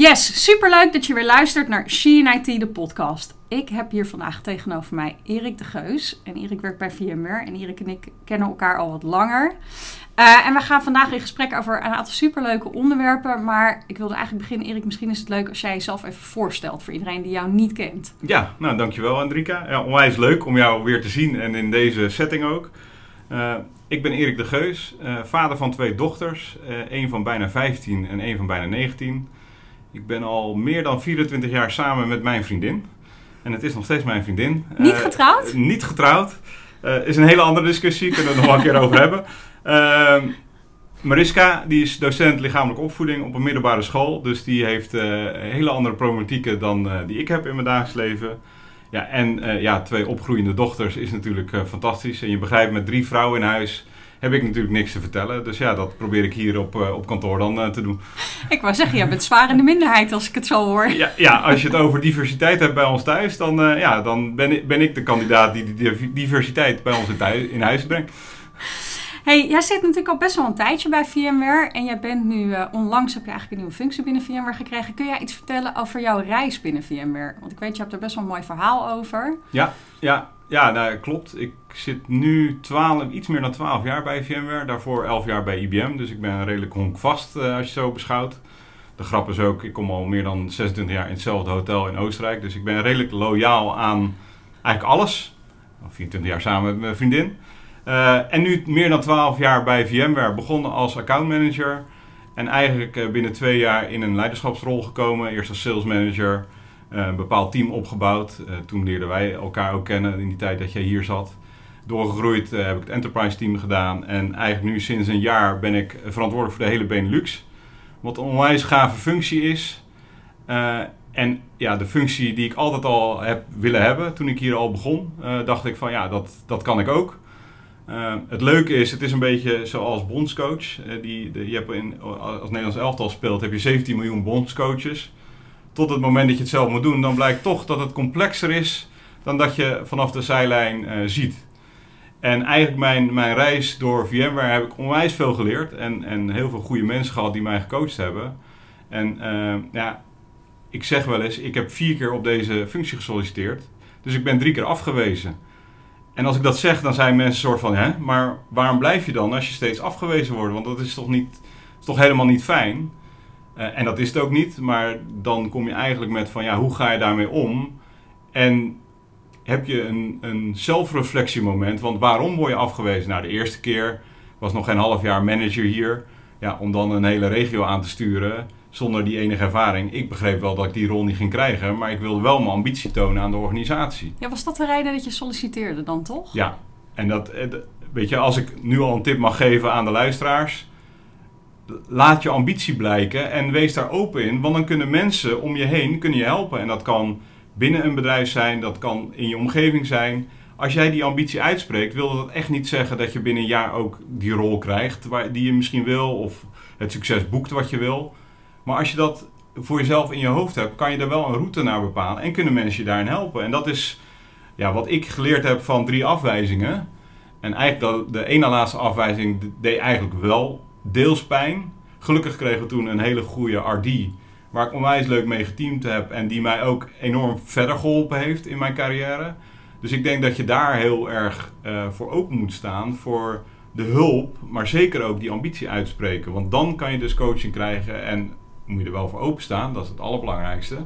Yes, superleuk dat je weer luistert naar She IT, de podcast. Ik heb hier vandaag tegenover mij Erik de Geus. En Erik werkt bij VMware en Erik en ik kennen elkaar al wat langer. Uh, en we gaan vandaag in gesprek over een aantal superleuke onderwerpen. Maar ik wilde eigenlijk beginnen, Erik, misschien is het leuk als jij jezelf even voorstelt voor iedereen die jou niet kent. Ja, nou dankjewel Andrika. Ja, onwijs leuk om jou weer te zien en in deze setting ook. Uh, ik ben Erik de Geus, uh, vader van twee dochters. één van bijna 15 en één van bijna 19. Ik ben al meer dan 24 jaar samen met mijn vriendin. En het is nog steeds mijn vriendin. Niet getrouwd? Uh, niet getrouwd. Uh, is een hele andere discussie, kunnen we het nog wel een keer over hebben. Uh, Mariska, die is docent lichamelijke opvoeding op een middelbare school. Dus die heeft hele andere problematieken dan die ik heb in mijn dagelijks leven. Ja, en ja, twee opgroeiende dochters is natuurlijk fantastisch. En je begrijpt, met drie vrouwen in huis heb ik natuurlijk niks te vertellen. Dus ja, dat probeer ik hier op, uh, op kantoor dan uh, te doen. Ik wou zeggen, jij bent zwaar in de minderheid als ik het zo hoor. Ja, ja als je het over diversiteit hebt bij ons thuis, dan, uh, ja, dan ben, ik, ben ik de kandidaat die die diversiteit bij ons in, thuis, in huis brengt. Hey, jij zit natuurlijk al best wel een tijdje bij VMware en jij bent nu, onlangs heb je eigenlijk een nieuwe functie binnen VMware gekregen. Kun jij iets vertellen over jouw reis binnen VMware? Want ik weet, je hebt er best wel een mooi verhaal over. Ja, ja, ja, nou, klopt. Ik zit nu 12, iets meer dan 12 jaar bij VMware. Daarvoor 11 jaar bij IBM. Dus ik ben redelijk honkvast uh, als je zo beschouwt. De grap is ook, ik kom al meer dan 26 jaar in hetzelfde hotel in Oostenrijk. Dus ik ben redelijk loyaal aan eigenlijk alles. 24 jaar samen met mijn vriendin. Uh, en nu meer dan 12 jaar bij VMware. Begonnen als accountmanager. En eigenlijk uh, binnen twee jaar in een leiderschapsrol gekomen. Eerst als sales manager. Eh, een bepaald team opgebouwd. Uh, toen leerden wij elkaar ook kennen in die tijd dat jij hier zat. Doorgegroeid uh, heb ik het enterprise team gedaan. En eigenlijk nu sinds een jaar ben ik verantwoordelijk voor de hele Benelux. Wat een onwijs gave functie is. en ja, de functie die ik altijd al heb willen hebben toen ik hier al begon, dacht ik van ja, dat, dat kan ik ook. het leuke is, het is een beetje zoals bondscoach. die, de, je hebt in, als Nederlands elftal speelt, heb je 17 miljoen bondscoaches tot het moment dat je het zelf moet doen, dan blijkt toch dat het complexer is dan dat je vanaf de zijlijn uh, ziet. En eigenlijk mijn, mijn reis door VMware heb ik onwijs veel geleerd en, en heel veel goede mensen gehad die mij gecoacht hebben. En uh, ja, ik zeg wel eens, ik heb vier keer op deze functie gesolliciteerd, dus ik ben drie keer afgewezen. En als ik dat zeg, dan zijn mensen soort van, hè, maar waarom blijf je dan als je steeds afgewezen wordt? Want dat is toch, niet, is toch helemaal niet fijn? Uh, en dat is het ook niet, maar dan kom je eigenlijk met van ja, hoe ga je daarmee om? En heb je een, een zelfreflectiemoment, want waarom word je afgewezen? Nou, de eerste keer was nog geen half jaar manager hier, ja, om dan een hele regio aan te sturen zonder die enige ervaring. Ik begreep wel dat ik die rol niet ging krijgen, maar ik wilde wel mijn ambitie tonen aan de organisatie. Ja, was dat de reden dat je solliciteerde dan toch? Ja, en dat, eh, weet je, als ik nu al een tip mag geven aan de luisteraars laat je ambitie blijken en wees daar open in. Want dan kunnen mensen om je heen kunnen je helpen. En dat kan binnen een bedrijf zijn, dat kan in je omgeving zijn. Als jij die ambitie uitspreekt, wil dat echt niet zeggen dat je binnen een jaar ook die rol krijgt waar, die je misschien wil. Of het succes boekt wat je wil. Maar als je dat voor jezelf in je hoofd hebt, kan je er wel een route naar bepalen. En kunnen mensen je daarin helpen. En dat is ja, wat ik geleerd heb van drie afwijzingen. En eigenlijk de, de ene laatste afwijzing deed eigenlijk wel deels pijn. Gelukkig kregen we toen een hele goede RD, waar ik onwijs leuk mee geteamd heb en die mij ook enorm verder geholpen heeft in mijn carrière. Dus ik denk dat je daar heel erg uh, voor open moet staan, voor de hulp, maar zeker ook die ambitie uitspreken. Want dan kan je dus coaching krijgen en moet je er wel voor openstaan, dat is het allerbelangrijkste.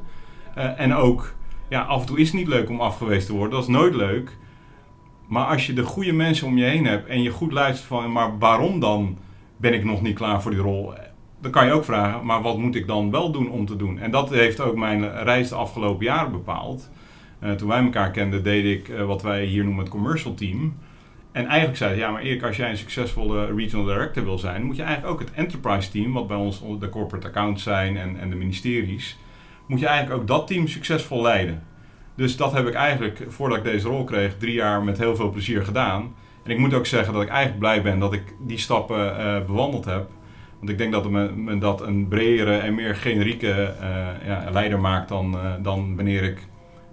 Uh, en ook, ja, af en toe is het niet leuk om afgewezen te worden, dat is nooit leuk. Maar als je de goede mensen om je heen hebt en je goed luistert van, maar waarom dan ben ik nog niet klaar voor die rol? Dan kan je ook vragen, maar wat moet ik dan wel doen om te doen? En dat heeft ook mijn reis de afgelopen jaren bepaald. Uh, toen wij elkaar kenden, deed ik uh, wat wij hier noemen het commercial team. En eigenlijk zei ja, maar Erik, als jij een succesvolle regional director wil zijn, moet je eigenlijk ook het enterprise team, wat bij ons de corporate accounts zijn en, en de ministeries, moet je eigenlijk ook dat team succesvol leiden. Dus dat heb ik eigenlijk, voordat ik deze rol kreeg, drie jaar met heel veel plezier gedaan. En ik moet ook zeggen dat ik eigenlijk blij ben dat ik die stappen uh, bewandeld heb. Want ik denk dat me, me dat een bredere en meer generieke uh, ja, leider maakt dan, uh, dan wanneer ik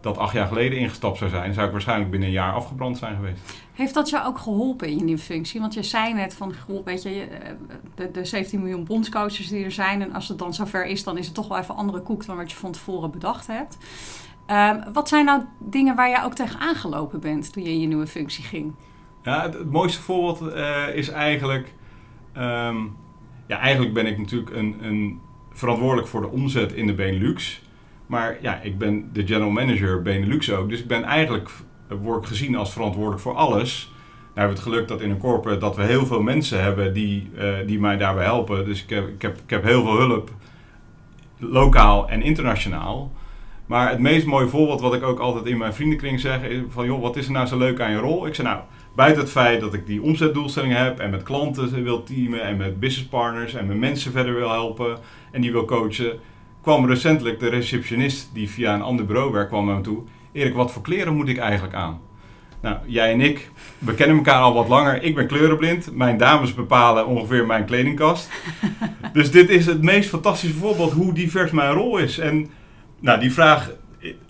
dat acht jaar geleden ingestapt zou zijn, zou ik waarschijnlijk binnen een jaar afgebrand zijn geweest. Heeft dat jou ook geholpen in je nieuwe functie? Want je zei net van, weet je, de, de 17 miljoen bondscoaches die er zijn. En als het dan zover is, dan is het toch wel even andere koek dan wat je van tevoren bedacht hebt. Ehm, wat zijn nou dingen waar jij ook tegen aangelopen bent toen je in je nieuwe functie ging? Ja, het, mooiste voorbeeld uh, is eigenlijk... Ehm, ja, eigenlijk ben ik natuurlijk een, een verantwoordelijk voor de omzet in de Benelux. Maar ja, ik ben de general manager Benelux ook. Dus ik ben eigenlijk, word gezien als verantwoordelijk voor alles. Nou hebben we het geluk dat in een corporate dat we heel veel mensen hebben die, uh, die mij daarbij helpen. Dus ik heb, ik, heb, ik heb heel veel hulp, lokaal en internationaal. Maar het meest mooie voorbeeld wat ik ook altijd in mijn vriendenkring zeg is van joh, wat is er nou zo leuk aan je rol? Ik zeg nou, buiten het feit dat ik die omzetdoelstellingen heb en met klanten wil teamen en met businesspartners en met mensen verder wil helpen en die wil coachen, kwam recentelijk de receptionist die via een ander bureau werkt kwam naar me toe. Erik, wat voor kleren moet ik eigenlijk aan? Nou, jij en ik, we kennen elkaar al wat langer. Ik ben kleurenblind. Mijn dames bepalen ongeveer mijn kledingkast. dus dit is het meest fantastische voorbeeld hoe divers mijn rol is. En nou, die vraag,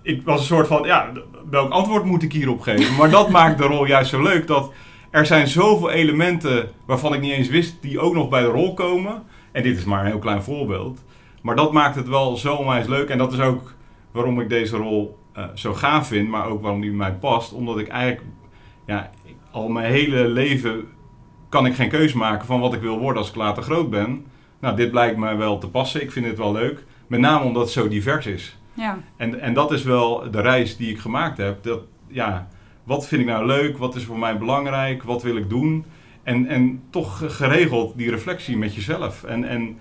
ik was een soort van, ja, welk antwoord moet ik hierop geven? Maar dat maakt de rol juist zo leuk, dat er zijn zoveel elementen waarvan ik niet eens wist, die ook nog bij de rol komen. En dit is maar een heel klein voorbeeld. Maar dat maakt het wel zo onwijs leuk. En dat is ook waarom ik deze rol uh, zo gaaf vind, maar ook waarom die mij past. Omdat ik eigenlijk, ja, al mijn hele leven kan ik geen keuze maken van wat ik wil worden als ik later groot ben. Nou, dit blijkt mij wel te passen. Ik vind het wel leuk. Met name omdat het zo divers is. Ja. En, en dat is wel de reis die ik gemaakt heb. Dat, ja, wat vind ik nou leuk? Wat is voor mij belangrijk? Wat wil ik doen? En, en toch geregeld die reflectie met jezelf. En, en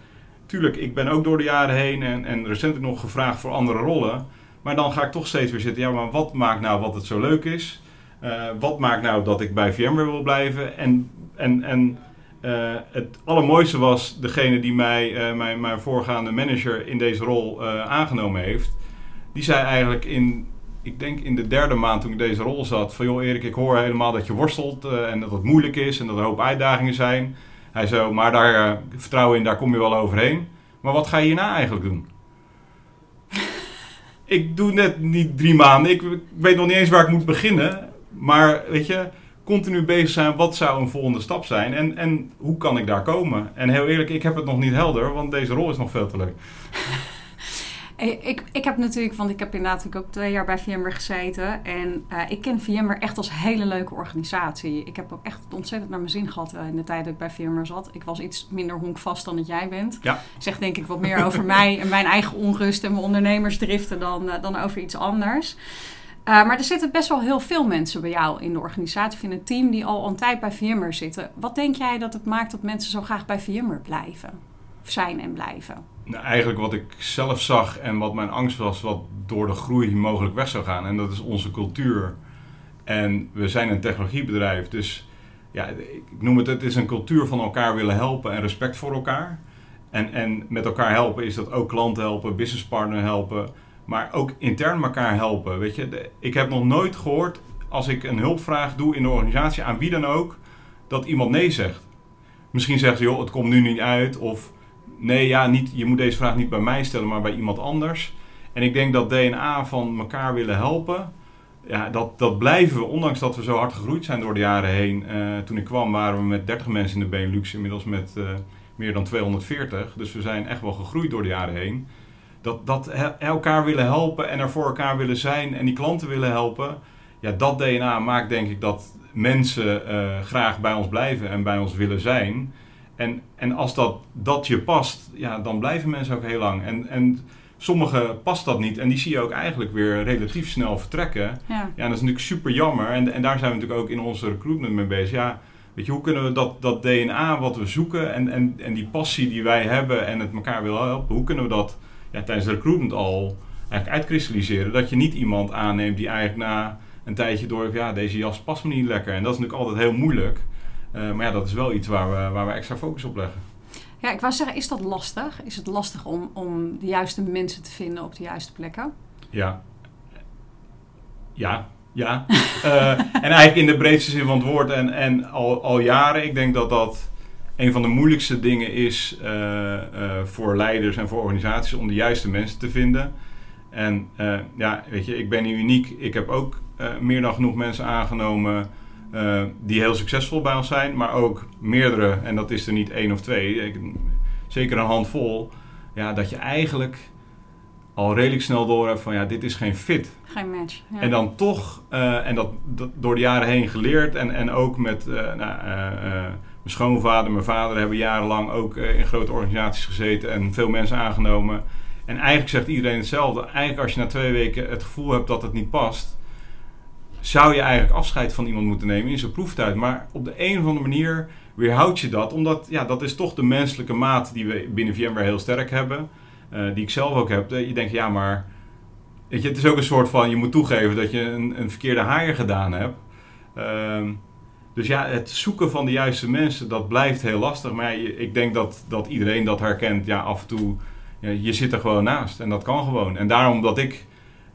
tuurlijk, ik ben ook door de jaren heen en, en recentelijk nog gevraagd voor andere rollen. Maar dan ga ik toch steeds weer zitten. Ja, maar wat maakt nou wat het zo leuk is? Uh, wat maakt nou dat ik bij VMware wil blijven? En, en, en uh, het allermooiste was degene die mij, uh, mijn, mijn voorgaande manager in deze rol aangenomen heeft die zei eigenlijk in, ik denk in de derde maand toen ik deze rol zat, van joh Erik, ik hoor helemaal dat je worstelt uh, en dat het moeilijk is en dat er een hoop uitdagingen zijn. Hij zei, maar daar uh, vertrouwen in, daar kom je wel overheen. Maar wat ga je hierna eigenlijk doen? ik doe net niet drie maanden, ik, ik weet nog niet eens waar ik moet beginnen. Maar weet je, continu bezig zijn, wat zou een volgende stap zijn en, en hoe kan ik daar komen? En heel eerlijk, ik heb het nog niet helder, want deze rol is nog veel te leuk. Ik, ik heb natuurlijk, want ik heb inderdaad ook twee jaar bij VMware gezeten. En uh, ik ken VMware echt als een hele leuke organisatie. Ik heb ook echt ontzettend naar mijn zin gehad uh, in de tijd dat ik bij VMware zat. Ik was iets minder honkvast dan dat jij bent. Ja. Zegt denk ik wat meer over mij en mijn eigen onrust en mijn ondernemersdriften dan, uh, dan over iets anders. maar er zitten best wel heel veel mensen bij jou in de organisatie, of in het team, die al een tijd bij VMware zitten. Wat denk jij dat het maakt dat mensen zo graag bij VMware blijven? Of zijn en blijven? Nou, eigenlijk wat ik zelf zag en wat mijn angst was, wat door de groei mogelijk weg zou gaan. En dat is onze cultuur. En we zijn een technologiebedrijf, dus ja, ik noem het, het is een cultuur van elkaar willen helpen en respect voor elkaar. En, en met elkaar helpen is dat ook klanten helpen, businesspartner helpen, maar ook intern elkaar helpen. Weet je, ik heb nog nooit gehoord als ik een hulpvraag doe in de organisatie, aan wie dan ook, dat iemand nee zegt. Misschien zegt ze, joh, het komt nu niet uit, of nee, ja, niet, je moet deze vraag niet bij mij stellen, maar bij iemand anders. En ik denk dat DNA van elkaar willen helpen, ja, dat, dat blijven we, ondanks dat we zo hard gegroeid zijn door de jaren heen. Uh, toen ik kwam waren we met 30 mensen in de Benelux, inmiddels met uh, meer dan 240. Dus we zijn echt wel gegroeid door de jaren heen. Dat, dat elkaar willen helpen en er voor elkaar willen zijn en die klanten willen helpen. Ja, dat DNA maakt denk ik dat mensen uh, graag bij ons blijven en bij ons willen zijn. En, en als dat, dat je past, ja, dan blijven mensen ook heel lang. En, en sommigen past dat niet. En die zie je ook eigenlijk weer relatief snel vertrekken. Ja, ja dat is natuurlijk super jammer. En, en daar zijn we natuurlijk ook in onze recruitment mee bezig. Ja, weet je, hoe kunnen we dat, dat DNA wat we zoeken en, en, en die passie die wij hebben en het elkaar willen helpen, hoe kunnen we dat ja, tijdens de recruitment al eigenlijk uitkristalliseren? Dat je niet iemand aanneemt die eigenlijk na een tijdje door ja, deze jas past me niet lekker. En dat is natuurlijk altijd heel moeilijk. Uh, maar ja, dat is wel iets waar we, waar we extra focus op leggen. Ja, ik wou zeggen, is dat lastig? Is het lastig om, om de juiste mensen te vinden op de juiste plekken? Ja. Ja, ja. uh, en eigenlijk in de breedste zin van het woord en, en al, al jaren. Ik denk dat dat een van de moeilijkste dingen is uh, voor leiders en voor organisaties om de juiste mensen te vinden. En ja, weet je, ik ben niet uniek. Ik heb ook meer dan genoeg mensen aangenomen uh, die heel succesvol bij ons zijn, maar ook meerdere, en dat is er niet één of twee, zeker een handvol, ja, dat je eigenlijk al redelijk snel door hebt van ja, dit is geen fit. Geen match. Ja. En dan toch, en dat, dat, door de jaren heen geleerd en, en ook met nou, mijn schoonvader, mijn vader hebben jarenlang ook in grote organisaties gezeten en veel mensen aangenomen. En eigenlijk zegt iedereen hetzelfde. Eigenlijk als je na twee weken het gevoel hebt dat het niet past, zou je eigenlijk afscheid van iemand moeten nemen in zijn proeftijd. Maar op de een of andere manier weerhoud je dat, omdat ja, dat is toch de menselijke maat die we binnen VMware heel sterk hebben. Uh, die ik zelf ook heb. Je denkt, ja, maar weet je, het is ook een soort van, je moet toegeven dat je een, een verkeerde haaier gedaan hebt. Uh, dus ja, het zoeken van de juiste mensen, dat blijft heel lastig. Maar ik denk dat, dat iedereen dat herkent. Ja, af en toe ja, je zit er gewoon naast en dat kan gewoon. En daarom dat ik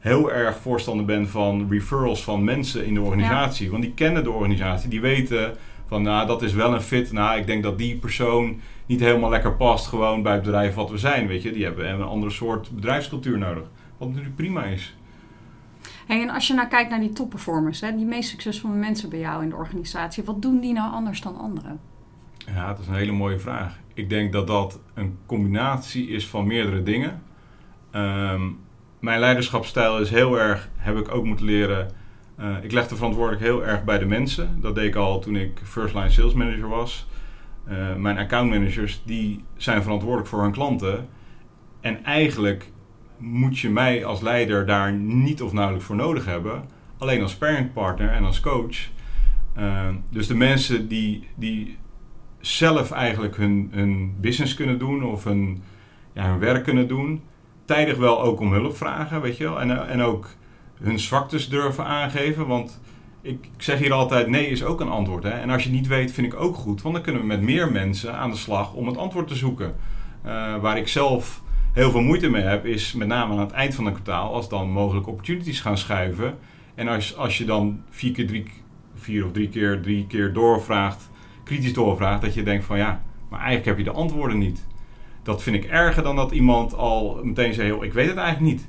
heel erg voorstander ben van referrals van mensen in de organisatie. Want die kennen de organisatie, die weten van nou dat is wel een fit. Nou, ik denk dat die persoon niet helemaal lekker past gewoon bij het bedrijf wat we zijn. Weet je, die hebben een andere soort bedrijfscultuur nodig. Wat natuurlijk prima is. Hey, en als je nou kijkt naar die topperformers, hè, die meest succesvolle mensen bij jou in de organisatie, wat doen die nou anders dan anderen? Ja, dat is een hele mooie vraag. Ik denk dat dat een combinatie is van meerdere dingen. Um, mijn leiderschapsstijl is heel erg, heb ik ook moeten leren. Uh, ik leg de verantwoordelijk heel erg bij de mensen. Dat deed ik al toen ik first line sales manager was. Uh, mijn account managers die zijn verantwoordelijk voor hun klanten. En eigenlijk moet je mij als leider daar niet of nauwelijks voor nodig hebben. Alleen als partner en als coach. Uh, dus de mensen die, die zelf eigenlijk hun, hun business kunnen doen of ja, hun werk kunnen doen. Tijdig wel ook om hulp vragen, weet je wel. En, en ook hun zwaktes durven aangeven. Want ik, zeg hier altijd, nee is ook een antwoord. Hè? En als je niet weet, vind ik ook goed. Want dan kunnen we met meer mensen aan de slag om het antwoord te zoeken. Uh, waar ik zelf heel veel moeite mee heb, is met name aan het eind van een kwartaal, als dan mogelijk opportunities gaan schuiven. En als, als je dan vier keer drie, vier of drie keer drie keer doorvraagt kritisch doorvraagt, dat je denkt van ja, maar eigenlijk heb je de antwoorden niet. Dat vind ik erger dan dat iemand al meteen zegt, ik weet het eigenlijk niet.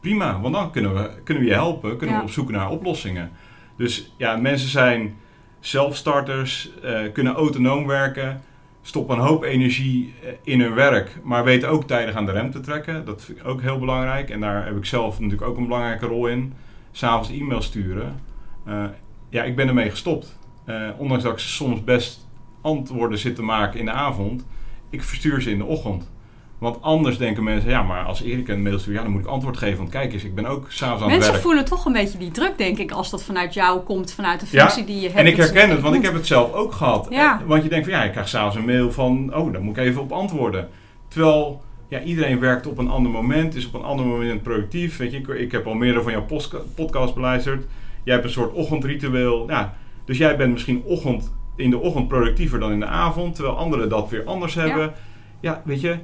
Prima, want dan kunnen we, kunnen we je helpen, kunnen we op zoek naar oplossingen. Dus ja, mensen zijn zelfstarters, uh, kunnen autonoom werken, stoppen een hoop energie eh, in hun werk, maar weten ook tijdig aan de rem te trekken. Dat vind ik ook heel belangrijk en daar heb ik zelf natuurlijk ook een belangrijke rol in. S'avonds e-mail sturen. Uh, ja, ik ben ermee gestopt. Uh, ondanks dat ik soms best antwoorden zit te maken in de avond, ik verstuur ze in de ochtend. Want anders denken mensen, ja, maar als Erik een mail stuurt, ja, dan moet ik antwoord geven. Want kijk eens, ik ben ook s'avonds aan het werk. Mensen voelen toch een beetje die druk, denk ik, als dat vanuit jou komt, vanuit de functie die je hebt. En ik herken het, want ik heb het zelf ook gehad. Ja. Want je denkt van, ja, ik krijg s'avonds een mail van, oh, daar moet ik even op antwoorden. Terwijl, ja, iedereen werkt op een ander moment, is op een ander moment productief. Weet je, ik, ik heb al meerdere van jouw podcast beluisterd. Jij hebt een soort ochtendritueel. Ja, dus jij bent misschien ochtend, in de ochtend productiever dan in de avond, terwijl anderen dat weer anders hebben. Ja, ja weet je,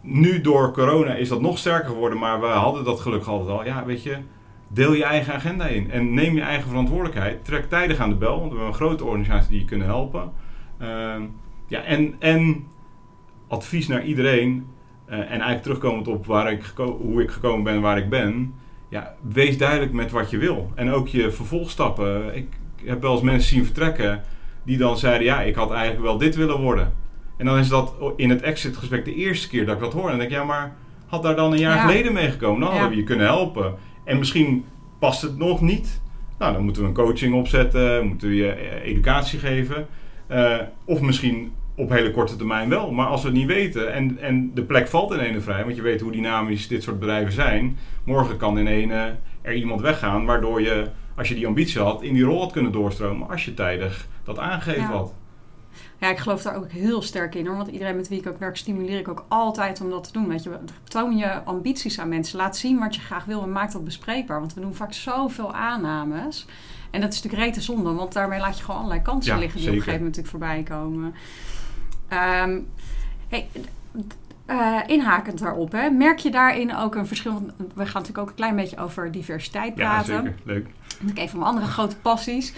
nu door corona is dat nog sterker geworden, maar we hadden dat gelukkig altijd al. Ja, weet je, deel je eigen agenda in en neem je eigen verantwoordelijkheid. Trek tijdig aan de bel, want we hebben een grote organisatie die je kunnen helpen. Uh, ja, en, en advies naar iedereen. Uh, en eigenlijk terugkomend op waar ik hoe ik gekomen ben waar ik ben. Ja, wees duidelijk met wat je wil. En ook je vervolgstappen. Ik, ik heb wel eens mensen zien vertrekken die dan zeiden: Ja, ik had eigenlijk wel dit willen worden. En dan is dat in het exitgesprek de eerste keer dat ik dat hoor. En dan denk ik: Ja, maar had daar dan een jaar geleden mee gekomen? Dan hadden we je kunnen helpen. En misschien past het nog niet. Nou, dan moeten we een coaching opzetten, moeten we je eh, educatie geven. Uh, of misschien op hele korte termijn wel. Maar als we het niet weten en, en de plek valt in ene vrij, want je weet hoe dynamisch dit soort bedrijven zijn. Morgen kan in ene er iemand weggaan, waardoor je als je die ambitie had, in die rol had kunnen doorstromen als je tijdig dat aangegeven had. Ja, ik geloof daar ook heel sterk in hoor. Want iedereen met wie ik ook werk, stimuleer ik ook altijd om dat te doen. Weet je, toon je ambities aan mensen. Laat zien wat je graag wil en maak dat bespreekbaar. Want we doen vaak zoveel aannames. En dat is natuurlijk rete zonde, want daarmee laat je gewoon allerlei kansen liggen die zeker. op een gegeven moment natuurlijk voorbij komen. Um, hey, Uh, inhakend daarop, hè, merk je daarin ook een verschil? Want we gaan natuurlijk ook een klein beetje over diversiteit praten. Ja, zeker. Leuk. Dat is een van mijn andere grote passies.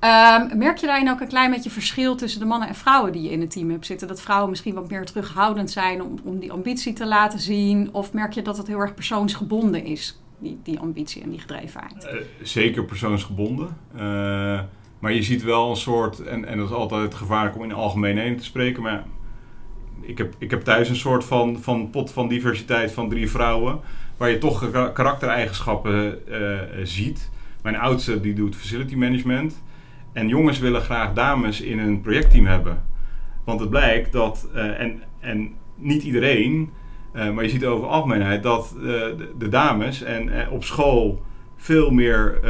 Um, merk je daarin ook een klein beetje verschil tussen de mannen en vrouwen die je in het team hebt zitten? Dat vrouwen misschien wat meer terughoudend zijn om, om die ambitie te laten zien? Of merk je dat het heel erg persoonsgebonden is, die, die ambitie en die gedrevenheid? Uh, zeker persoonsgebonden. Uh, maar je ziet wel een soort, en, en dat is altijd gevaarlijk om in algemeenheden te spreken, maar ik heb, ik heb thuis een soort van, van pot van diversiteit van drie vrouwen, waar je toch karaktereigenschappen uh, ziet. Mijn oudste die doet facility management. En jongens willen graag dames in een projectteam hebben. Want het blijkt dat, uh, en, en niet iedereen, uh, maar je ziet over algemeenheid dat de, de, dames en op school veel meer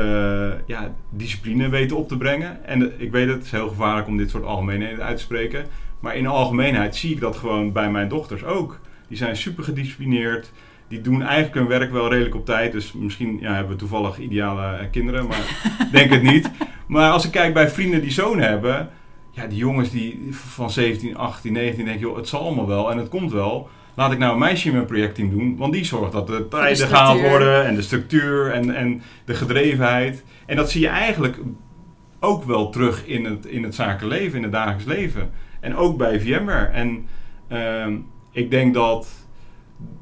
ja, discipline weten op te brengen. En ik weet het is heel gevaarlijk om dit soort algemeenheden uit te spreken. Maar in de algemeenheid zie ik dat gewoon bij mijn dochters ook. Die zijn super gedisciplineerd. Die doen eigenlijk hun werk wel redelijk op tijd. Dus misschien ja, hebben we toevallig ideale kinderen, maar denk het niet. Maar als ik kijk bij vrienden die zoon hebben, ja, die jongens die van 17, 18, 19 denken, joh, het zal allemaal wel en het komt wel. Laat ik nou een meisje in mijn projectteam doen, want die zorgt dat de tijden gehaald worden en de structuur en, en de gedrevenheid. En dat zie je eigenlijk ook wel terug in het, in het zakenleven, in het dagelijks leven. En ook bij VMware. En uh, ik denk dat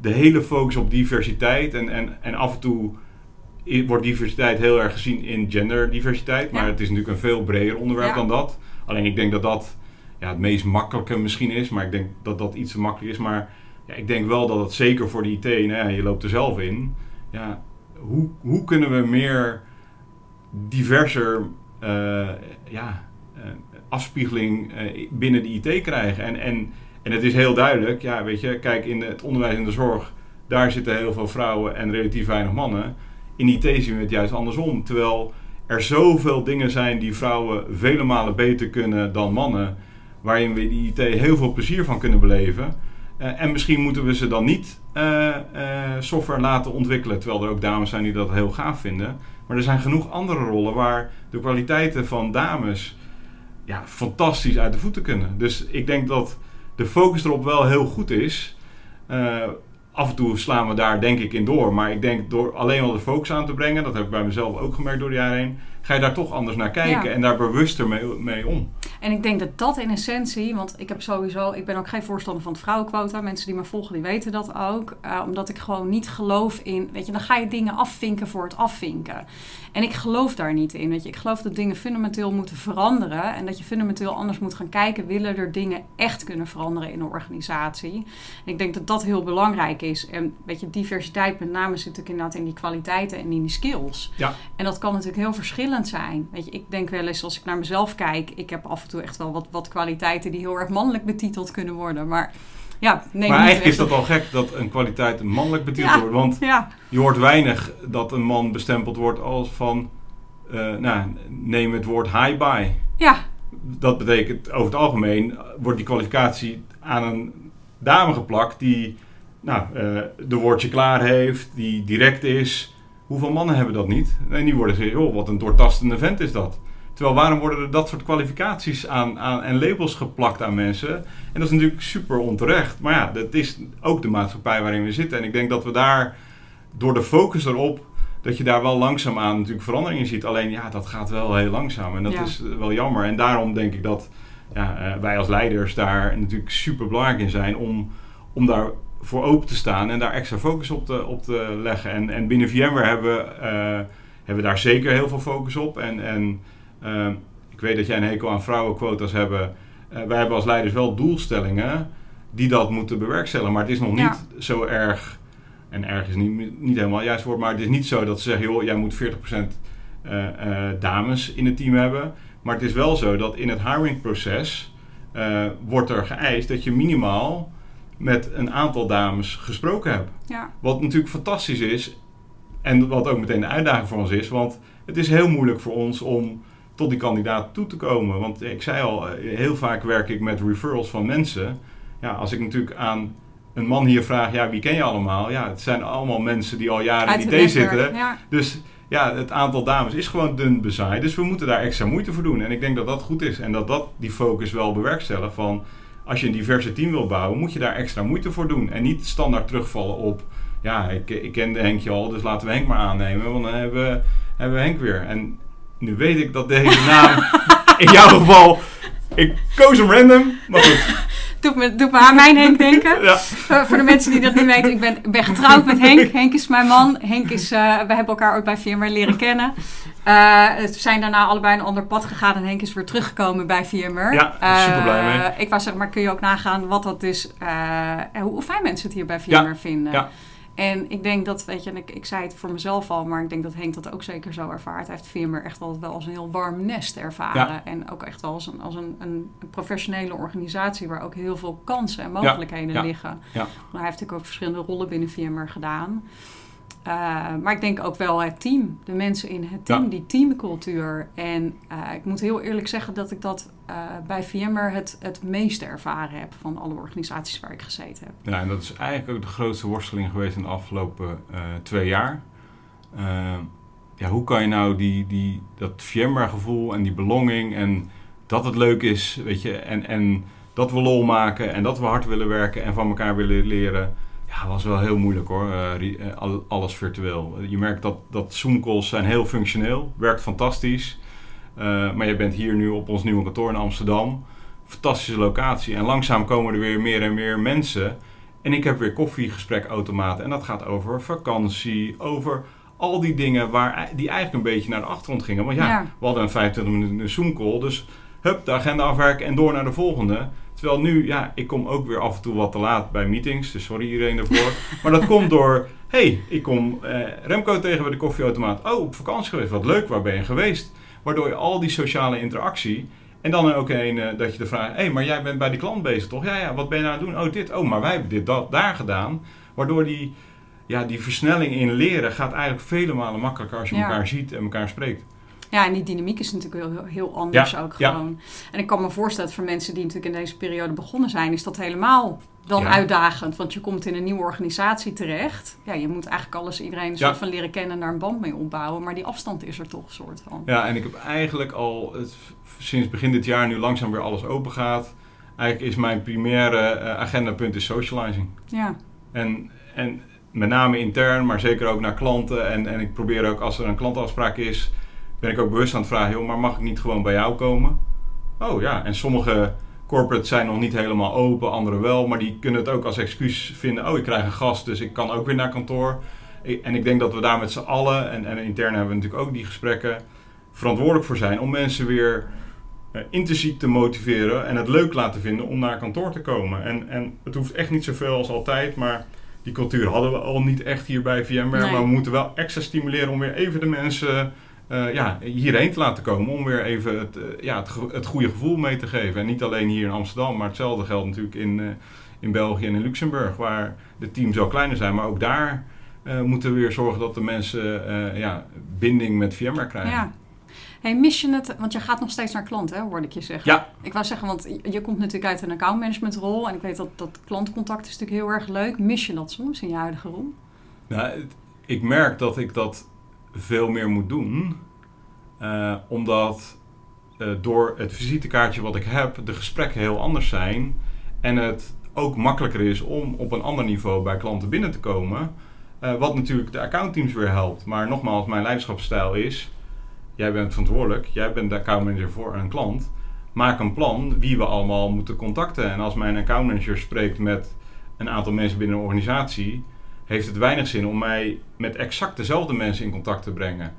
de hele focus op diversiteit en, en, en af en toe wordt diversiteit heel erg gezien in genderdiversiteit. Maar het is natuurlijk een veel breder onderwerp dan dat. Alleen ik denk dat dat ja, het meest makkelijke misschien is. Maar ik denk dat dat iets te makkelijk is. Maar ja, ik denk wel dat het zeker voor de IT, nou je loopt er zelf in. Ja, hoe, hoe kunnen we meer diverser uh, ja, afspiegeling uh, binnen de IT krijgen? En, en, en het is heel duidelijk, ja, weet je, kijk in het onderwijs en de zorg, daar zitten heel veel vrouwen en relatief weinig mannen. In IT zien we het juist andersom. Terwijl er zoveel dingen zijn die vrouwen vele malen beter kunnen dan mannen. Waarin we die IT heel veel plezier van kunnen beleven. Uh, en misschien moeten we ze dan niet uh, software laten ontwikkelen. Terwijl er ook dames zijn die dat heel gaaf vinden. Maar er zijn genoeg andere rollen waar de kwaliteiten van dames ja, fantastisch uit de voeten kunnen. Dus ik denk dat de focus erop wel heel goed is af en toe slaan we daar denk ik in door. Maar ik denk door alleen al de focus aan te brengen, dat heb ik bij mezelf ook gemerkt door de jaren heen, ga je daar toch anders naar kijken en daar bewuster mee, mee, om. En ik denk dat dat in essentie, want ik heb sowieso, ik ben ook geen voorstander van het vrouwenquota. Mensen die me volgen, die weten dat ook. Uh, omdat ik gewoon niet geloof in, weet je, dan ga je dingen afvinken voor het afvinken. En ik geloof daar niet in. Weet je. Ik geloof dat dingen fundamenteel moeten veranderen. En dat je fundamenteel anders moet gaan kijken. Willen er dingen echt kunnen veranderen in een organisatie? En ik denk dat dat heel belangrijk is. En weet je, diversiteit met name zit natuurlijk inderdaad in die kwaliteiten en in die skills. Ja. En dat kan natuurlijk heel verschillend zijn. Weet je, ik denk wel eens als ik naar mezelf kijk. Ik heb af en toe echt wel wat, wat kwaliteiten die heel erg mannelijk betiteld kunnen worden. Maar ja, nee, maar eigenlijk is dat al gek dat een kwaliteit mannelijk betiteld wordt. Want ja. je hoort weinig dat een man bestempeld wordt als van... Uh, nou, neem het woord high by. Ja. Dat betekent over het algemeen wordt die kwalificatie aan een dame geplakt die nou, uh, de woordje klaar heeft, die direct is. Hoeveel mannen hebben dat niet? En die worden gezegd, oh, wat een doortastende vent is dat. Terwijl waarom worden er dat soort kwalificaties aan, aan, en labels geplakt aan mensen? En dat is natuurlijk super onterecht. Maar ja, dat is ook de maatschappij waarin we zitten. En ik denk dat we daar door de focus erop, dat je daar wel langzaamaan natuurlijk veranderingen ziet. Alleen ja, dat gaat wel heel langzaam. En dat Ja. is wel jammer. En daarom denk ik dat ja, eh, wij als leiders daar natuurlijk super belangrijk in zijn om, om daar voor open te staan en daar extra focus op te, op te leggen. En, en binnen VMware hebben, we, eh, hebben we daar zeker heel veel focus op. En, en eh, ik weet dat jij een hekel aan vrouwenquota's hebben. Eh, wij hebben als leiders wel doelstellingen die dat moeten bewerkstelligen. Maar het is nog Ja. niet zo erg, en erg is niet, niet helemaal het juiste woord, maar het is niet zo dat ze zeggen, joh, jij moet 40% eh, eh, dames in het team hebben. Maar het is wel zo dat in het hiringproces eh, wordt er geëist dat je minimaal met een aantal dames gesproken hebt. Ja. Wat natuurlijk fantastisch is. En wat ook meteen de uitdaging voor ons is. Want het is heel moeilijk voor ons om tot die kandidaat toe te komen. Want ik zei al, eh, heel vaak werk ik met referrals van mensen. Ja, als ik natuurlijk aan een man hier vraag, ja, wie ken je allemaal? Ja, het zijn allemaal mensen die al jaren in IT netwerk, zitten. Ja. Dus ja, het aantal dames is gewoon dun bezaaid. Dus we moeten daar extra moeite voor doen. En ik denk dat dat goed is. En dat dat die focus wel bewerkstelligt van... als je een diverse team wil bouwen, moet je daar extra moeite voor doen. En niet standaard terugvallen op, ja, ik, ik kende Henkje al, dus laten we Henk maar aannemen, want dan hebben we, hebben we Henk weer. En nu weet ik dat deze naam, in jouw geval, ik koos hem random, maar goed. Doet me, doet me aan mijn Henk denken. Ja. Voor, voor, de mensen die dat niet weten, ik ben, ben getrouwd met Henk. Henk is mijn man. Henk is, uh, we hebben elkaar ook bij VMware leren kennen. Uh, we zijn daarna allebei een ander pad gegaan en Henk is weer teruggekomen bij VMware. Ja, super blij mee. Uh, ik was zeg maar, kun je ook nagaan wat dat is, hoe, hoe fijn mensen het hier bij VMware ja. vinden. Ja. En ik denk dat, weet je, en ik, ik zei het voor mezelf al, maar ik denk dat Henk dat ook zeker zo ervaart. Hij heeft VMware echt wel, wel als een heel warm nest ervaren. En ook echt wel als, een, als een, een, professionele organisatie waar ook heel veel kansen en mogelijkheden ja. liggen. Ja. Maar hij heeft natuurlijk ook verschillende rollen binnen VMware gedaan. Uh, maar ik denk ook wel het team, de mensen in het team, die teamcultuur. En uh, ik moet heel eerlijk zeggen dat ik dat uh, bij VMware het, het meeste ervaren heb van alle organisaties waar ik gezeten heb. Ja, en dat is eigenlijk ook de grootste worsteling geweest in de afgelopen twee jaar. ja, hoe kan je nou die, die, dat VMware gevoel en die belonging en dat het leuk is, weet je, en, en dat we lol maken en dat we hard willen werken en van elkaar willen leren ja, was wel heel moeilijk hoor, uh, alles virtueel. Je merkt dat, dat Zoom calls zijn heel functioneel, werkt fantastisch. Uh, maar je bent hier nu op ons nieuwe kantoor in Amsterdam. Fantastische locatie. En langzaam komen er weer meer en meer mensen. En ik heb weer koffiegesprekautomaten. En dat gaat over vakantie, over al die dingen waar, die eigenlijk een beetje naar de achtergrond gingen. Want ja, we hadden een 25 minuten Zoom call. Dus hup, de agenda afwerken en door naar de volgende. Terwijl nu, ja, ik kom ook weer af en toe wat te laat bij meetings. Dus sorry iedereen ervoor. maar dat komt door, hey, ik kom eh, Remco tegen bij de koffieautomaat. Oh, op vakantie geweest, wat leuk, waar ben je geweest? Waardoor je al die sociale interactie... En dan ook een uh, dat je de vraag, hé, hey, maar jij bent bij die klant bezig toch? Ja, ja, wat ben je nou aan het doen? Oh, dit. Oh, maar wij hebben dit, dat, daar gedaan. Waardoor die, ja, die versnelling in leren gaat eigenlijk vele malen makkelijker als je elkaar ziet en elkaar spreekt. Ja, en die dynamiek is natuurlijk heel, heel anders ook gewoon. En ik kan me voorstellen voor mensen die natuurlijk in deze periode begonnen zijn, is dat helemaal dan uitdagend. Want je komt in een nieuwe organisatie terecht. Ja, je moet eigenlijk alles, iedereen een soort van leren kennen en daar een band mee opbouwen. Maar die afstand is er toch een soort van. Ja, en ik heb eigenlijk al het, sinds begin dit jaar nu langzaam weer alles open gaat. Eigenlijk is mijn primaire uh, agendapunt is socializing. Ja. En, en met name intern, maar zeker ook naar klanten. En, en ik probeer ook als er een klantafspraak is ben ik ook bewust aan het vragen, joh, maar mag ik niet gewoon bij jou komen? Oh ja, en sommige corporates zijn nog niet helemaal open, andere wel, maar die kunnen het ook als excuus vinden. Oh, ik krijg een gast, dus ik kan ook weer naar kantoor. En ik denk dat we daar met z'n allen, en, en intern hebben we natuurlijk ook die gesprekken, verantwoordelijk voor zijn om mensen weer uh, intrinsiek te motiveren en het leuk laten vinden om naar kantoor te komen. En, en het hoeft echt niet zoveel als altijd, maar die cultuur hadden we al niet echt hier bij VMware. Maar we moeten wel extra stimuleren om weer even de mensen uh, ja, hierheen te laten komen om weer even het, uh, ja, het, het, goede gevoel mee te geven. En niet alleen hier in Amsterdam, maar hetzelfde geldt natuurlijk in, uh, in België en in Luxemburg, waar de teams al kleiner zijn. Maar ook daar moeten we weer zorgen dat de mensen ja, binding met VMware krijgen. Ja. Hey, mis je het, want je gaat nog steeds naar klanten, hè, hoorde ik je zeggen. Ja. Ik wou zeggen, want je komt natuurlijk uit een accountmanagement rol en ik weet dat, dat klantcontact is natuurlijk heel erg leuk. Mis je dat soms in je huidige rol? Nou, ik merk dat ik dat veel meer moet doen. Uh, omdat uh, door het visitekaartje wat ik heb, de gesprekken heel anders zijn. En het ook makkelijker is om op een ander niveau bij klanten binnen te komen. Uh, wat natuurlijk de accountteams weer helpt. Maar nogmaals, mijn leiderschapsstijl is: jij bent verantwoordelijk, jij bent de accountmanager voor een klant. Maak een plan wie we allemaal moeten contacten. En als mijn accountmanager spreekt met een aantal mensen binnen een organisatie, heeft het weinig zin om mij met exact dezelfde mensen in contact te brengen.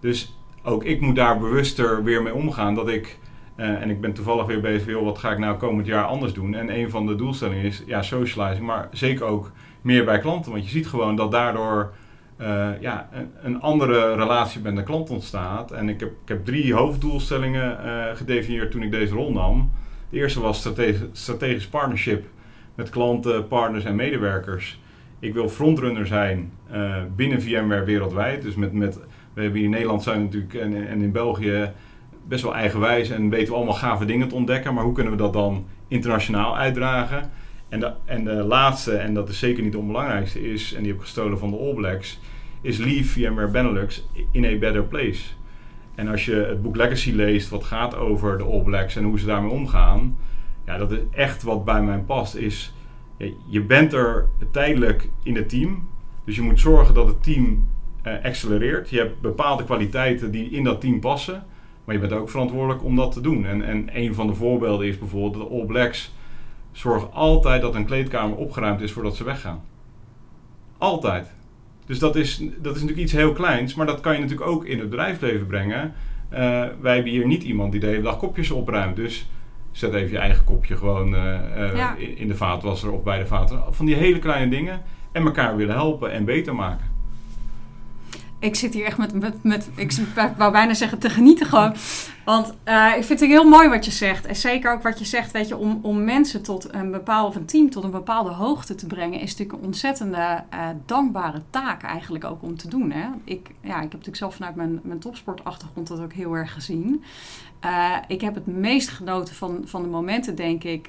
Dus ook ik moet daar bewuster weer mee omgaan dat ik. Uh, en ik ben toevallig weer bezig, joh, wat ga ik nou komend jaar anders doen? En een van de doelstellingen is ja, socializing, maar zeker ook meer bij klanten. Want je ziet gewoon dat daardoor uh, ja, een, andere relatie met de klant ontstaat. En ik heb, ik heb drie hoofddoelstellingen uh, gedefinieerd toen ik deze rol nam. De eerste was strategisch, strategisch partnership met klanten, partners en medewerkers ik wil frontrunner zijn uh, binnen VMware wereldwijd. Dus met, met, we hebben hier in Nederland zijn natuurlijk en, en in België best wel eigenwijs en weten we allemaal gave dingen te ontdekken. Maar hoe kunnen we dat dan internationaal uitdragen? En de, en de laatste, en dat is zeker niet de onbelangrijkste, is, en die heb ik gestolen van de All Blacks, is Leave VMware Benelux in a better place. En als je het boek Legacy leest, wat gaat over de All Blacks en hoe ze daarmee omgaan, ja, dat is echt wat bij mij past. Is, je bent er tijdelijk in het team. Dus je moet zorgen dat het team uh, accelereert. Je hebt bepaalde kwaliteiten die in dat team passen. Maar je bent ook verantwoordelijk om dat te doen. En, en een van de voorbeelden is bijvoorbeeld de All Blacks. Zorg altijd dat een kleedkamer opgeruimd is voordat ze weggaan. Altijd. Dus dat is, dat is natuurlijk iets heel kleins, maar dat kan je natuurlijk ook in het bedrijfsleven brengen. Uh, wij hebben hier niet iemand die de hele dag kopjes opruimt. Dus zet even je eigen kopje gewoon uh, uh, in de vaatwasser of bij de vaatwasser. Van die hele kleine dingen en elkaar willen helpen en beter maken ik zit hier echt met, met, met ik wou bijna zeggen te genieten gewoon. Want uh, ik vind het heel mooi wat je zegt. En zeker ook wat je zegt, weet je, om, om mensen tot een bepaalde, of een team tot een bepaalde hoogte te brengen, is natuurlijk een ontzettende uh, dankbare taak eigenlijk ook om te doen. Hè? Ik, ja, ik heb natuurlijk zelf vanuit mijn, mijn topsportachtergrond dat ook heel erg gezien. Uh, ik heb het meest genoten van, van de momenten, denk ik,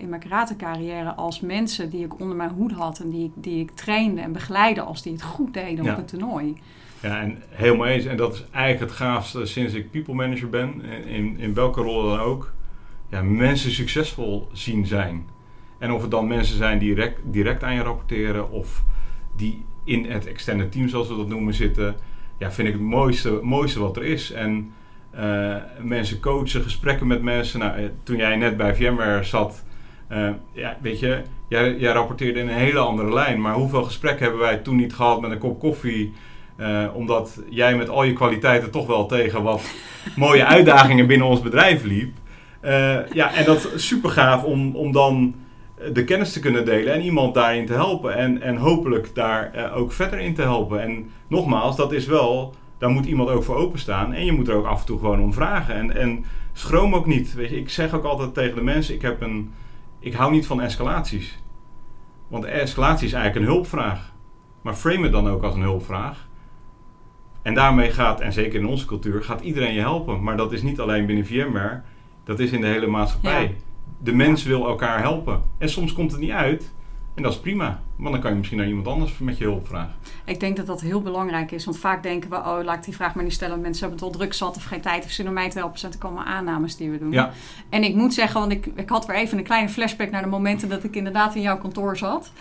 in mijn karate carrière als mensen die ik onder mijn hoed had en die, die ik trainde en begeleide als die het goed deden op het toernooi. Ja, en helemaal eens. En dat is eigenlijk het gaafste sinds ik people manager ben, in, in welke rol dan ook. Ja, mensen succesvol zien zijn. En of het dan mensen zijn die direct, direct aan je rapporteren of die in het extended team, zoals we dat noemen, zitten. Ja, vind ik het mooiste, mooiste wat er is. En uh, mensen coachen, gesprekken met mensen. Nou, eh, toen jij net bij VMware zat, uh, ja, weet je, jij, jij rapporteerde in een hele andere lijn. Maar hoeveel gesprekken hebben wij toen niet gehad met een kop koffie? Uh, omdat jij met al je kwaliteiten toch wel tegen wat mooie uitdagingen binnen ons bedrijf liep. Ja, en dat is super gaaf om, om dan de kennis te kunnen delen en iemand daarin te helpen. En, en hopelijk daar ook verder in te helpen. En nogmaals, dat is wel, daar moet iemand ook voor openstaan. En je moet er ook af en toe gewoon om vragen. En, en schroom ook niet. Weet je, ik zeg ook altijd tegen de mensen, ik, heb een, ik hou niet van escalaties. Want escalatie is eigenlijk een hulpvraag. Maar frame het dan ook als een hulpvraag. En daarmee gaat, en zeker in onze cultuur, gaat iedereen je helpen. Maar dat is niet alleen binnen VMware, dat is in de hele maatschappij. De mens wil elkaar helpen. En soms komt het niet uit. En dat is prima. Want dan kan je misschien naar iemand anders met je hulp vragen. Ik denk dat dat heel belangrijk is. Want vaak denken we, oh, laat ik die vraag maar niet stellen. Mensen hebben het wel druk zat of geen tijd of zin om mij te helpen. Er komen aannames die we doen. Ja. En ik moet zeggen, want ik, ik had weer even een kleine flashback naar de momenten dat ik inderdaad in jouw kantoor zat.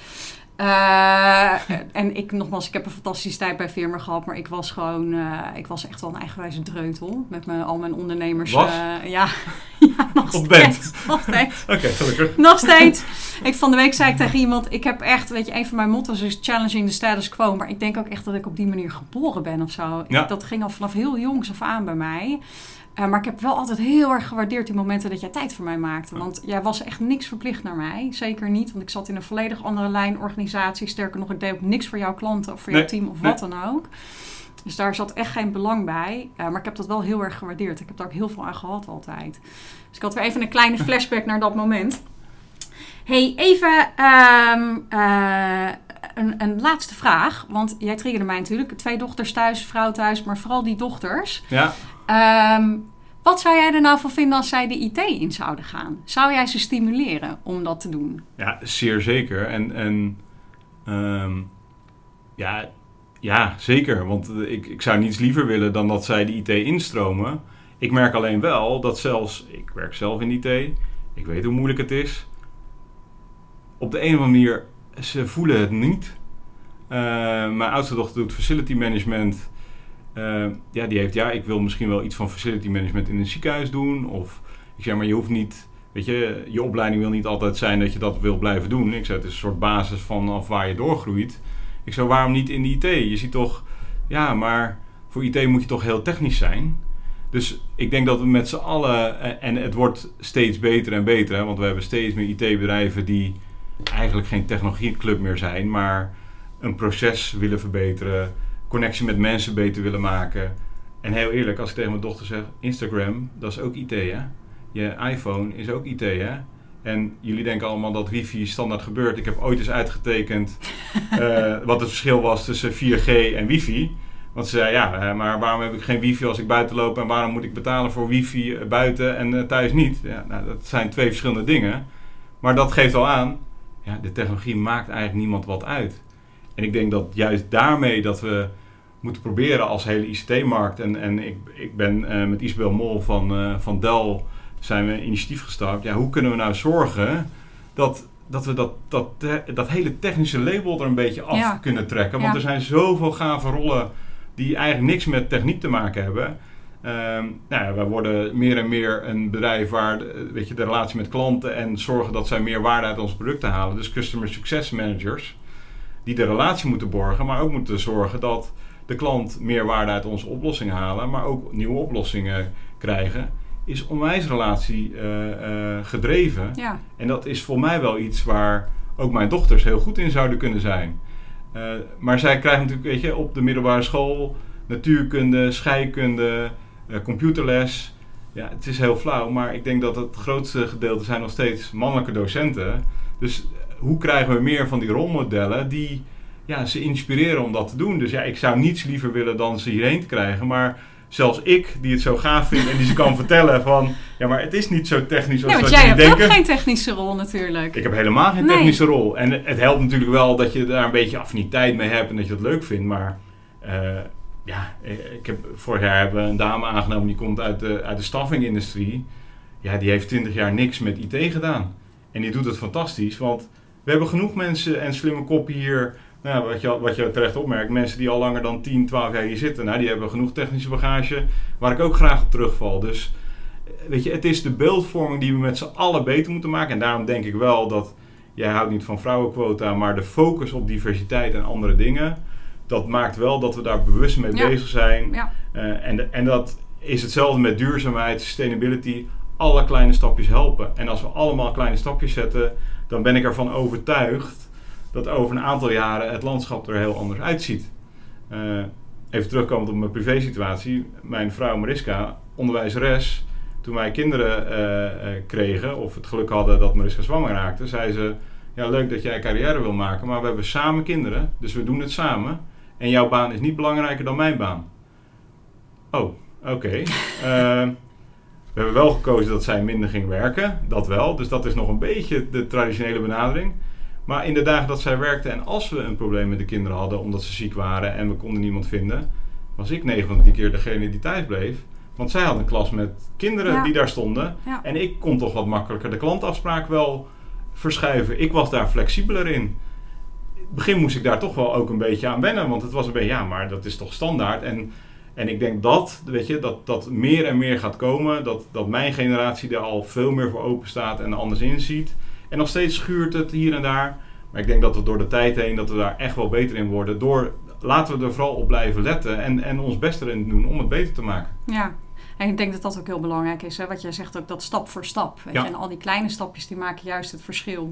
Uh, en ik, nogmaals, ik heb een fantastische tijd bij Firma gehad, maar ik was gewoon, uh, ik was echt wel een eigenwijze dreutel. Met mijn, al mijn ondernemers. Was? Uh, ja, ja, nog steeds. Nog steeds. Oké, okay, gelukkig. Nog steeds. Ik, van de week zei ik tegen iemand, ik heb echt, weet je, een van mijn motto's is challenging the status quo. Maar ik denk ook echt dat ik op die manier geboren ben of zo. Ja. Ik, dat ging al vanaf heel jongs af aan bij mij. Uh, maar ik heb wel altijd heel erg gewaardeerd die momenten dat jij tijd voor mij maakte. Want jij was echt niks verplicht naar mij. Zeker niet, want ik zat in een volledig andere lijn organisatie. Sterker nog, ik deed ook niks voor jouw klanten of voor jouw team of wat dan ook. Dus daar zat echt geen belang bij. Uh, maar ik heb dat wel heel erg gewaardeerd. Ik heb daar ook heel veel aan gehad altijd. Dus ik had weer even een kleine flashback naar dat moment. hey, even um, uh, een, een, laatste vraag. Want jij triggerde mij natuurlijk. Twee dochters thuis, vrouw thuis, maar vooral die dochters. Ja. Um, wat zou jij er nou van vinden als zij de IT in zouden gaan? Zou jij ze stimuleren om dat te doen? Ja, zeer zeker. En, en um, ja, ja, zeker. Want ik, ik zou niets liever willen dan dat zij de IT instromen. Ik merk alleen wel dat zelfs, ik werk zelf in IT, ik weet hoe moeilijk het is. Op de een of andere manier, ze voelen het niet. Uh, mijn oudste dochter doet facility management. Uh, ja, die heeft, ja, ik wil misschien wel iets van facility management in een ziekenhuis doen. Of ik zeg maar, je hoeft niet, weet je, je opleiding wil niet altijd zijn dat je dat wil blijven doen. Ik zeg, het is een soort basis vanaf waar je doorgroeit. Ik zou waarom niet in de IT? Je ziet toch, ja, maar voor IT moet je toch heel technisch zijn. Dus ik denk dat we met z'n allen, eh, en het wordt steeds beter en beter, hè, want we hebben steeds meer IT-bedrijven die eigenlijk geen technologieclub meer zijn, maar een proces willen verbeteren connectie met mensen beter willen maken. En heel eerlijk, als ik tegen mijn dochter zeg, Instagram, dat is ook IT hè. Je iPhone is ook IT hè. En jullie denken allemaal dat wifi standaard gebeurt. Ik heb ooit eens uitgetekend uh, wat het verschil was tussen 4G en wifi. Want ze zei, ja, maar waarom heb ik geen wifi als ik buiten loop en waarom moet ik betalen voor wifi eh, buiten en uh, thuis niet? Ja, nou, dat zijn twee verschillende dingen. Maar dat geeft al aan, ja, de technologie maakt eigenlijk niemand wat uit. En ik denk dat juist daarmee dat we moeten proberen als hele ICT-markt. En, en ik, ik ben uh, met Isabel Mol van, uh, van Dell zijn we initiatief gestart. Ja, hoe kunnen we nou zorgen dat, dat we dat, dat, dat hele technische label er een beetje af Ja. kunnen trekken? Want Ja. er zijn zoveel gave rollen die eigenlijk niks met techniek te maken hebben. Ehm nou ja, wij worden meer en meer een bedrijf waar de, weet je, de relatie met klanten en zorgen dat zij meer waarde uit onze producten halen. Dus customer success managers die de relatie moeten borgen, maar ook moeten zorgen dat de klant meer waarde uit onze oplossingen halen, maar ook nieuwe oplossingen krijgen, is onwijs relatie eh, eh, gedreven. Ja, En dat is voor mij wel iets waar ook mijn dochters heel goed in zouden kunnen zijn. Eh, maar zij krijgen natuurlijk, weet je, op de middelbare school natuurkunde, scheikunde, eh, computerles. Ja, het is heel flauw, maar ik denk dat het grootste gedeelte zijn nog steeds mannelijke docenten. Dus eh, hoe krijgen we meer van die rolmodellen die ja, ze inspireren om dat te doen? Dus ja, ik zou niets liever willen dan ze hierheen te krijgen, maar zelfs ik, die het zo gaaf vind en die ze kan vertellen van... Ja, maar het is niet zo technisch als ja dat jij hebt denken. ook geen technische rol natuurlijk. Ik heb helemaal geen Nee. technische rol. En het helpt natuurlijk wel dat je daar een beetje affiniteit mee hebt en dat je dat leuk vindt. Maar eh, ja, ik heb, vorig jaar hebben we een dame aangenomen die komt uit de, uit de staffing-industrie. Ja, die heeft 20 jaar niks met IT gedaan. En die doet het fantastisch, want we hebben genoeg mensen en slimme koppen hier. Nou, wat, je, wat je terecht opmerkt, mensen die al langer dan 10, 12 jaar hier zitten, nou, die hebben genoeg technische bagage waar ik ook graag op terugval. Dus eh, weet je, het is de beeldvorming die we met z'n allen beter moeten maken. En daarom denk ik wel dat, jij houdt niet van vrouwenquota, maar de focus op diversiteit en andere dingen, dat maakt wel dat we daar bewust mee Ja. bezig zijn. Ja, Eh, en, de- en dat is hetzelfde met duurzaamheid, sustainability. Alle kleine stapjes helpen. En als we allemaal kleine stapjes zetten, dan ben ik ervan overtuigd dat over een aantal jaren het landschap er heel anders uitziet. Eh, even terugkomend op mijn privésituatie. Mijn vrouw Mariska, onderwijzeres, toen wij kinderen eh, kregen, of het geluk hadden dat Mariska zwanger raakte, zei ze: Ja, leuk dat jij carrière wil maken, maar we hebben samen kinderen, dus we doen het samen. En jouw baan is niet belangrijker dan mijn baan. Oh, oké. Eh, we hebben wel gekozen dat zij minder ging werken, dat wel. Dus dat is nog een beetje de traditionele benadering. Maar in de dagen dat zij werkte en als we een probleem met de kinderen hadden omdat ze ziek waren en we konden niemand vinden, was ik 9 van 10 keer degene die thuis bleef. Want zij had een klas met kinderen Ja. die daar stonden. ja. En ik kon toch wat makkelijker de klantafspraak wel verschuiven. Ik was daar flexibeler in. In het begin moest ik daar toch wel ook een beetje aan wennen. Want het was een beetje, ja, maar dat is toch standaard. En, en ik denk dat, weet je, dat dat meer en meer gaat komen. Dat, dat mijn generatie er al veel meer voor open staat en anders inziet. En nog steeds schuurt het hier en daar. Maar ik denk dat we door de tijd heen, dat we daar echt wel beter in worden. Door, laten we er vooral op blijven letten en, en ons best erin doen om het beter te maken. Ja, en ik denk dat dat ook heel belangrijk is. Hè? Wat jij zegt ook, dat stap voor stap. Weet Ja. je? En al die kleine stapjes die maken juist het verschil.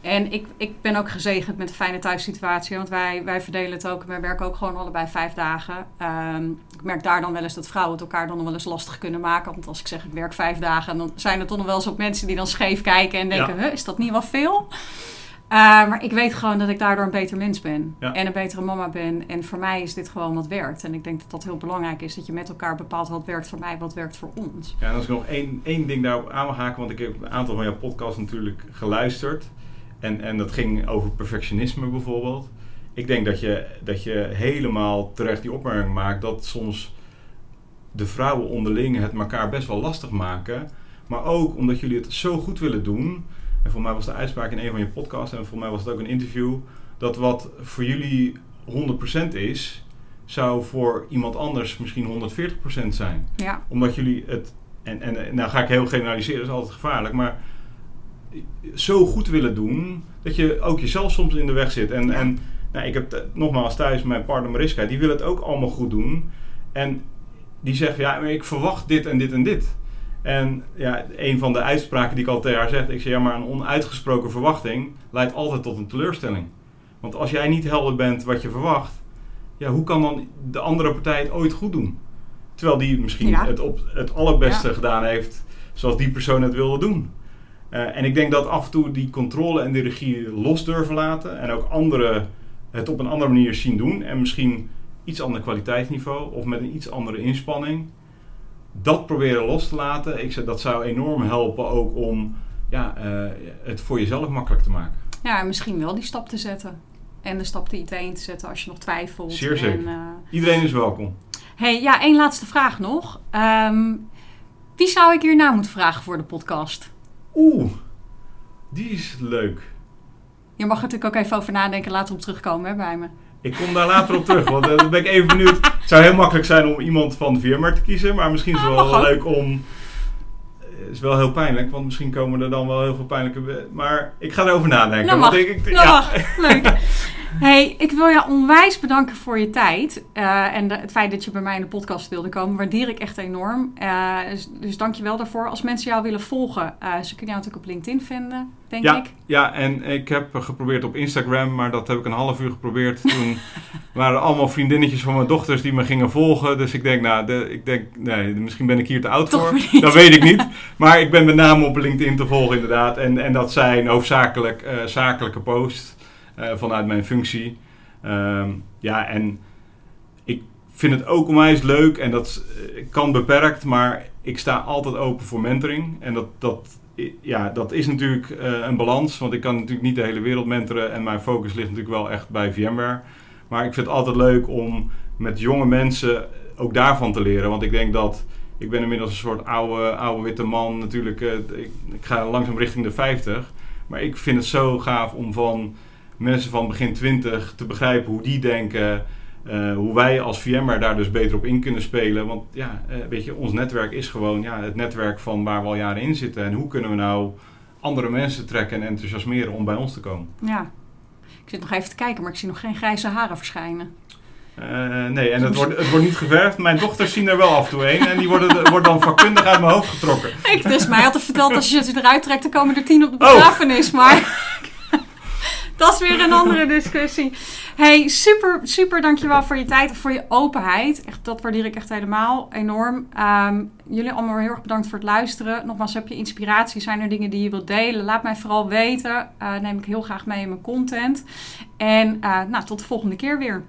En ik, ik ben ook gezegend met een fijne thuissituatie. Want wij, wij verdelen het ook. Wij werken ook gewoon allebei vijf dagen. Ehm, ik merk daar dan wel eens dat vrouwen het elkaar dan nog wel eens lastig kunnen maken. Want als ik zeg ik werk vijf dagen, dan zijn er toch nog wel eens ook mensen die dan scheef kijken en denken: Ja. "Huh, is dat niet wat veel? Uh, maar ik weet gewoon dat ik daardoor een beter mens ben. Ja. En een betere mama ben. En voor mij is dit gewoon wat werkt. En ik denk dat dat heel belangrijk is. Dat je met elkaar bepaalt wat werkt voor mij, wat werkt voor ons. Ja, en als ik nog één, één ding daarop aan wil haken, want ik heb een aantal van jouw podcasts natuurlijk geluisterd. En, en dat ging over perfectionisme bijvoorbeeld. Ik denk dat je, dat je helemaal terecht die opmerking maakt dat soms de vrouwen onderling het elkaar best wel lastig maken. Maar ook omdat jullie het zo goed willen doen. En voor mij was de uitspraak in een van je podcasts, en voor mij was het ook een interview, dat wat voor jullie 100% is, zou voor iemand anders misschien 140% zijn Ja, omdat jullie het, en, en nou ga ik heel generaliseren, dat is altijd gevaarlijk, maar zo goed willen doen dat je ook jezelf soms in de weg zit. En, en nou, ik heb nogmaals thuis mijn partner Mariska, die wil het ook allemaal goed doen. En die zegt, ja, maar ik verwacht dit en dit en dit. En ja, een van de uitspraken die ik al tegen haar zeg, ik zeg, ja, maar een onuitgesproken verwachting leidt altijd tot een teleurstelling. Want als jij niet helder bent wat je verwacht, ja, hoe kan dan de andere partij het ooit goed doen? Terwijl die misschien Ja. het, op, het allerbeste Ja. gedaan heeft zoals die persoon het wilde doen. Eh, en ik denk dat af en toe die controle en die regie los durven laten. En ook anderen het op een andere manier zien doen. En misschien iets ander kwaliteitsniveau of met een iets andere inspanning. Dat proberen los te laten. Ik zeg, dat zou enorm helpen ook om ja, eh, het voor jezelf makkelijk te maken. ja en misschien wel die stap te zetten. En de stap de IT in te zetten als je nog twijfelt. Zeer zeker. En, eh, Iedereen is welkom. hey, ja, één laatste vraag nog. Ehm, Wie zou ik hierna moeten vragen voor de podcast? Oeh, die is leuk. Je mag er natuurlijk ook even over nadenken, later op terugkomen hè, bij me. Ik kom daar later op terug, want uh, dan ben ik even benieuwd. Het zou heel makkelijk zijn om iemand van de VMware te kiezen, maar misschien is het Ah, wel leuk om... Het is wel heel pijnlijk, want misschien komen er dan wel heel veel pijnlijke... Maar ik ga erover nadenken. Mag, ik, ja. mag. Leuk. Hey, ik wil jou onwijs bedanken voor je tijd. eh, en de- het feit dat je bij mij in de podcast wilde komen, waardeer ik echt enorm. Eh, dus, dus dank je wel daarvoor. Als mensen jou willen volgen, eh, ze kunnen jou natuurlijk op LinkedIn vinden, denk Ja, ik. ja, en ik heb geprobeerd op Instagram, maar dat heb ik een half uur geprobeerd. Toen waren allemaal vriendinnetjes van mijn dochters die me gingen volgen. Dus ik denk, nou, de, ik denk, nee, misschien ben ik hier te oud Toch voor. niet. Dat weet ik niet. Maar ik ben met name op LinkedIn te volgen inderdaad. En, en dat zijn hoofdzakelijk zakelijke posts vanuit mijn functie. Ehm, ja, en ik vind het ook onwijs leuk en dat eh, kan beperkt, maar ik sta altijd open voor mentoring. En dat, dat, ja, dat is natuurlijk eh, een balans, want ik kan natuurlijk niet de hele wereld mentoren en mijn focus ligt natuurlijk wel echt bij VMware. Maar ik vind het altijd leuk om met jonge mensen ook daarvan te leren, want ik denk dat ik ben inmiddels een soort oude, oude witte man natuurlijk. eh, ik, ik ga langzaam richting de 50. Maar ik vind het zo gaaf om van mensen van begin 20 te begrijpen hoe die denken. eh, hoe wij als VMware daar dus beter op in kunnen spelen. Want ja, eh, weet je, ons netwerk is gewoon ja, het netwerk van waar we al jaren in zitten. En hoe kunnen we nou andere mensen trekken en enthousiasmeren om bij ons te komen? Ja. Ik zit nog even te kijken, maar ik zie nog geen grijze haren verschijnen. Eh, nee, en het wordt, het wordt niet geverfd. Mijn dochters zien er wel af en toe een. En die worden, worden dan vakkundig uit mijn hoofd getrokken. Ik dus mij had er verteld als je ze eruit trekt, dan komen er tien op de Oh. begrafenis. Maar dat is weer een andere discussie. Hey, super, super dankjewel voor je tijd en voor je openheid. Echt, dat waardeer ik echt helemaal enorm. Ehm, jullie allemaal heel erg bedankt voor het luisteren. Nogmaals, heb je inspiratie? Zijn er dingen die je wilt delen? Laat mij vooral weten. Eh, neem ik heel graag mee in mijn content. En eh, nou, tot de volgende keer weer.